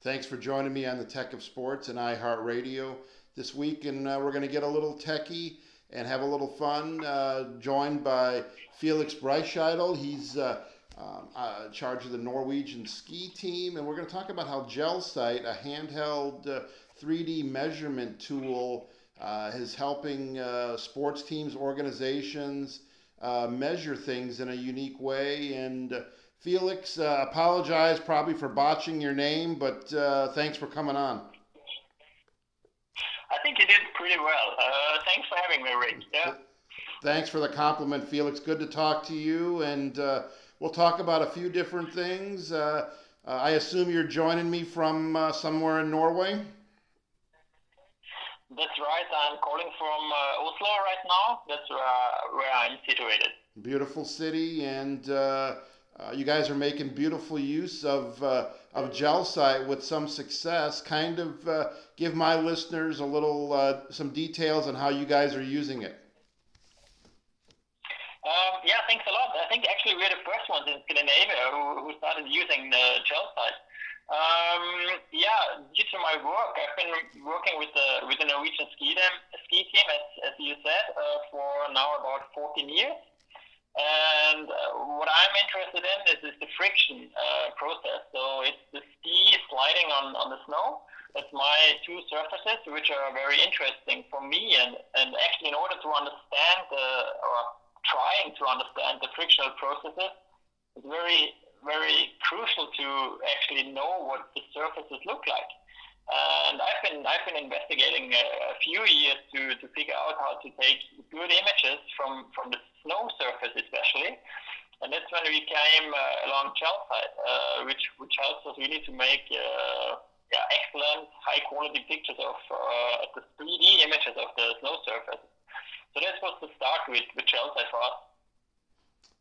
Thanks for joining me on the Tech of Sports and iHeartRadio this week, and uh, we're going to get a little techie and have a little fun. Uh, joined by Felix Breitschädel. He's uh, um, uh, in charge of the Norwegian ski team, and we're going to talk about how GelSight, a handheld 3D uh, measurement tool, uh, is helping sports teams, organizations measure things in a unique way. And Felix, apologize probably for botching your name, but thanks for coming on. I think you did pretty well. Uh, thanks for having me, Rick. Yeah. Thanks for the compliment, Felix. Good to talk to you, and uh, we'll talk about a few different things. Uh, uh I assume you're joining me from uh, somewhere in Norway. That's right. I'm calling from uh, Oslo right now. That's where I'm situated. Beautiful city, and uh, you guys are making beautiful use of uh, of GelSight with some success. Kind of uh, give my listeners a little uh, some details on how you guys are using it. Um, yeah, thanks a lot. I think actually we're the first ones in Scandinavia who, who started using the GelSight. Um, yeah, due to my work, I've been working with the with the Norwegian ski team, ski team as, as you said, uh, for now about 14 years. I'm interested in is, is the friction uh, process. So it's the ski sliding on, on the snow. That's my two surfaces, which are very interesting for me. And, and actually, in order to understand the, or trying to understand the frictional processes, it's very, very crucial to actually know what the surfaces look like. And I've been I've been investigating a, a few years to, to figure out how to take good images from, from the snow surface especially. And that's when we came uh, along GelSight, uh, which which helps us really to make uh, yeah, excellent high quality pictures of uh, the 3D images of the snow surface. So that's was the start with with GelSight for us.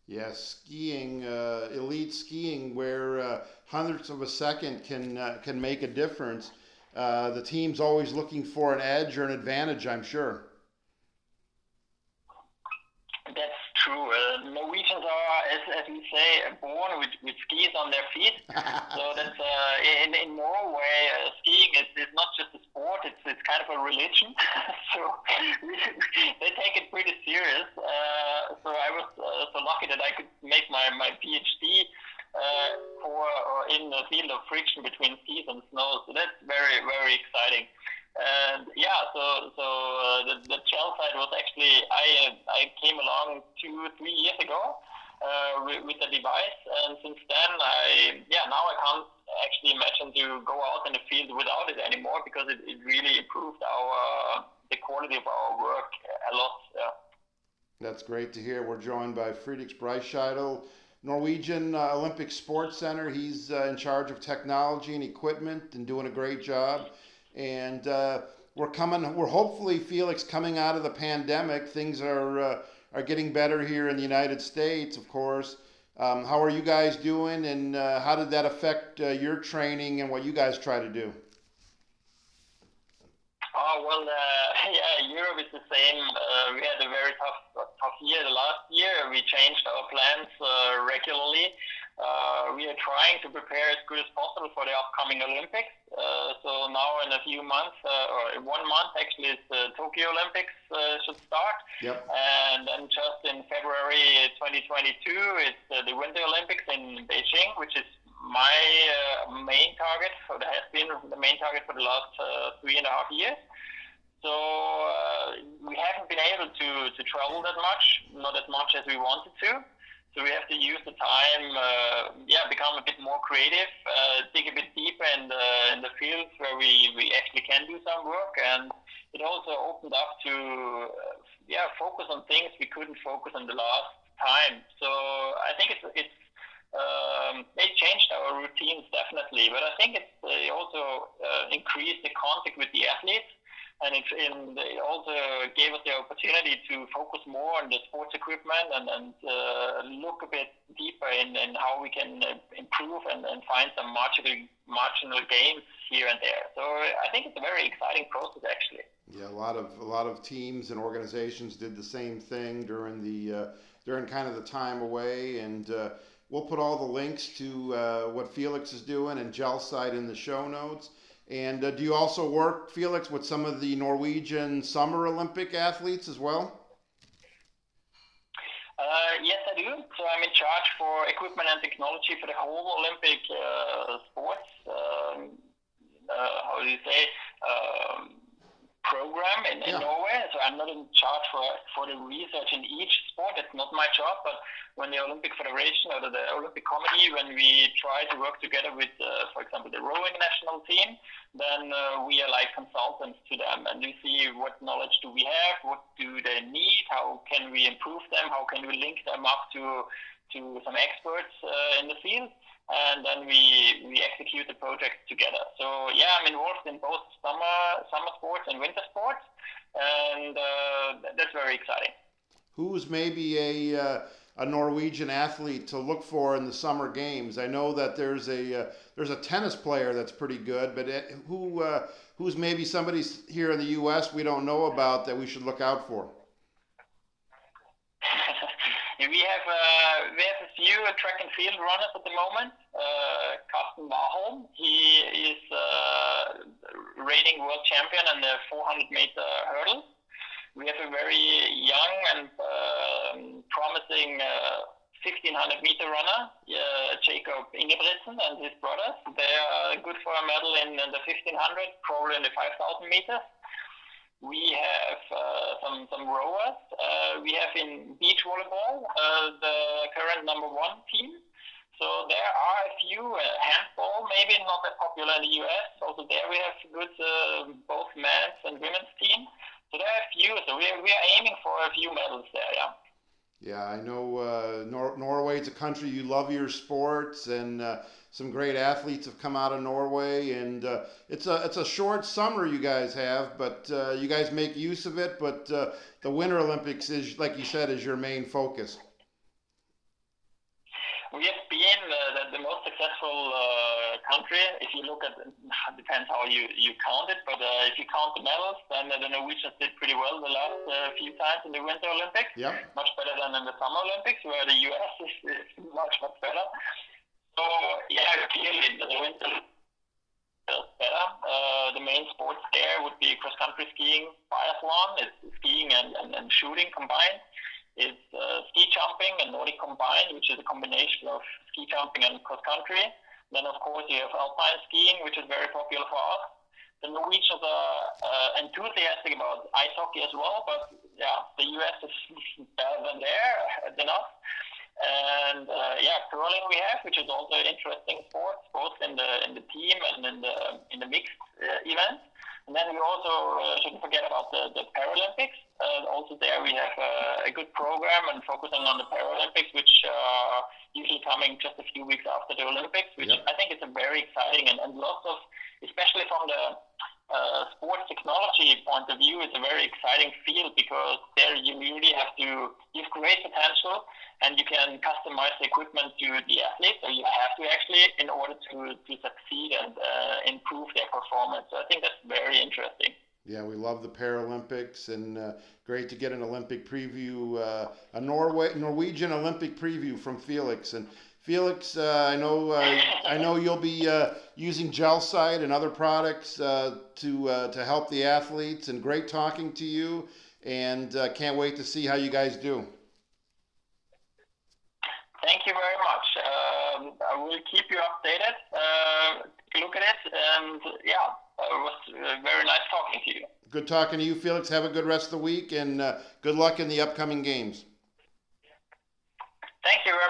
Yes, skiing, uh, elite skiing, where uh, hundredths of a second can uh, can make a difference. Uh, the team's always looking for an edge or an advantage, I'm sure. That's true. Uh, are, as, as we say, born with, with skis on their feet. so that's uh, in, in Norway, uh, skiing is, is not just a sport; it's it's kind of a religion. so they take it pretty serious. Uh, so I was uh, so lucky that I could make my my PhD uh, for or in the field of friction between skis and snow. So that's very very exciting. And yeah, so so uh, the the side was actually I uh, I came along two three years ago uh, with, the device, and since then I yeah now I can't actually imagine to go out in the field without it anymore because it, it really improved our the quality of our work a lot. Yeah. That's great to hear. We're joined by Friedrich Breitschädel Norwegian uh, Olympic Sports Center. He's uh, in charge of technology and equipment and doing a great job. And uh, we're coming. We're hopefully Felix coming out of the pandemic. Things are uh, are getting better here in the United States, of course. Um, how are you guys doing, and uh, how did that affect uh, your training and what you guys try to do? Oh well, yeah, Europe is the same. we had a very tough tough year the last year. We changed our plans uh, regularly. Uh, we are trying to prepare as good as possible for the upcoming Olympics. Uh, so now in a few months, uh, or in one month actually, the Tokyo Olympics uh, should start. Yep. And then just in February 2022, it's uh, the Winter Olympics in Beijing, which is my main target. For that has been the main target for the last three and a half years. So uh, we haven't been able to, to travel that much, not as much as we wanted to. So we have to use the time, uh, yeah, become a bit more creative, uh, dig a bit deeper in the in the fields where we, we actually can do some work, and it also opened up to uh, yeah focus on things we couldn't focus on the last time. So I think it's it's um, it changed our routines definitely, but I think it's uh, also uh, increased the contact with the athletes and it, and it also gave us the opportunity to focus more on the sports equipment and, and uh, look a bit deeper in, in how we can uh, improve and, and find some marginal, marginal gains here and there. So I think it's a very exciting process actually. Yeah, a lot of a lot of teams and organizations did the same thing during the uh, during kind of the time away and. Uh, we'll put all the links to uh, what Felix is doing and GelSight in the show notes. And uh, do you also work, Felix, with some of the Norwegian Summer Olympic athletes as well? Uh, yes, I do. So I'm in charge for equipment and technology for the whole Olympic uh, sports. Um, uh, how do you say? Um, program in, in yeah. Norway. So I'm not in charge for for the research in each sport. It's not my job. But when the Olympic Federation or the, the Olympic Committee, when we try to work together with, uh, for example, the rowing national team, then uh, we are like consultants to them, and we see what knowledge do we have, what do they need, how can we improve them, how can we link them up to to some experts uh, in the field and then we execute the project together. So yeah, I'm involved in both summer summer sports and winter sports, and uh, that's very exciting. Who's maybe a uh, a Norwegian athlete to look for in the summer games? I know that there's a uh, there's a tennis player that's pretty good, but it, who uh, who's maybe somebody here in the U.S. we don't know about that we should look out for? We have uh, we have a few track and field runners at the moment. Uh, Karsten Warholm, he is uh, reigning world champion in the 400 meter hurdle. We have a very young and uh, promising 1500 uh, meter runner, uh, Jakob Ingebrigtsen and his brothers. They are good for a medal in, in the 1500, probably in the 5000 meters. We have uh, some some rowers. Uh, we have in beach volleyball uh, the current number one team. So there are a few uh, handball, maybe not that popular in the US. Also there we have good uh, both men's and women's team. So there are a few. So we are, we are aiming for a few medals there. Yeah. Yeah, I know uh, Nor- Norway's a country you love your sports, and uh, some great athletes have come out of Norway. And uh, it's a it's a short summer you guys have, but uh, you guys make use of it. But uh, the Winter Olympics is, like you said, is your main focus. We have been the, the most successful uh, country. If you look at, it depends how you, you count it, but uh, if you count the medals, then the Norwegians did pretty well the last uh, few times in the Winter Olympics. Yeah. Much better than in the Summer Olympics, where the US is, is much, much better. So, yeah, clearly the Winter is better. Uh, the main sports there would be cross country skiing, biathlon, it's skiing and, and, and shooting combined is uh, ski jumping and Nordic combined, which is a combination of ski jumping and cross country. Then, of course, you have alpine skiing, which is very popular for us. The Norwegians are uh, enthusiastic about ice hockey as well, but yeah, the US is better than there than us. And uh, yeah, curling we have, which is also an interesting sport, both in the in the team and in the in the mixed uh, events. And then we also uh, shouldn't forget about the, the Paralympics. Uh, also there we have uh, a good program and focusing on the Paralympics, which are usually coming just a few weeks after the Olympics, which yep. I think is a very exciting and, and lots of, especially from the uh, sports technology point of view, it's a very exciting field because there you really have to, you have great potential and you can customize the equipment to the athletes, so you have to actually in order to, to succeed and uh, improve their performance. So I think that's very interesting. Yeah, we love the Paralympics, and uh, great to get an Olympic preview, uh, a Norway Norwegian Olympic preview from Felix. And Felix, uh, I know uh, I know you'll be uh, using GelSight and other products uh, to to help the athletes. And great talking to you, and can't wait to see how you guys do. Thank you very much. Um, I will keep you updated. Look at it, and yeah, it was uh, very nice talking to you. Good talking to you, Felix. Have a good rest of the week, and uh, good luck in the upcoming games. Thank you very much.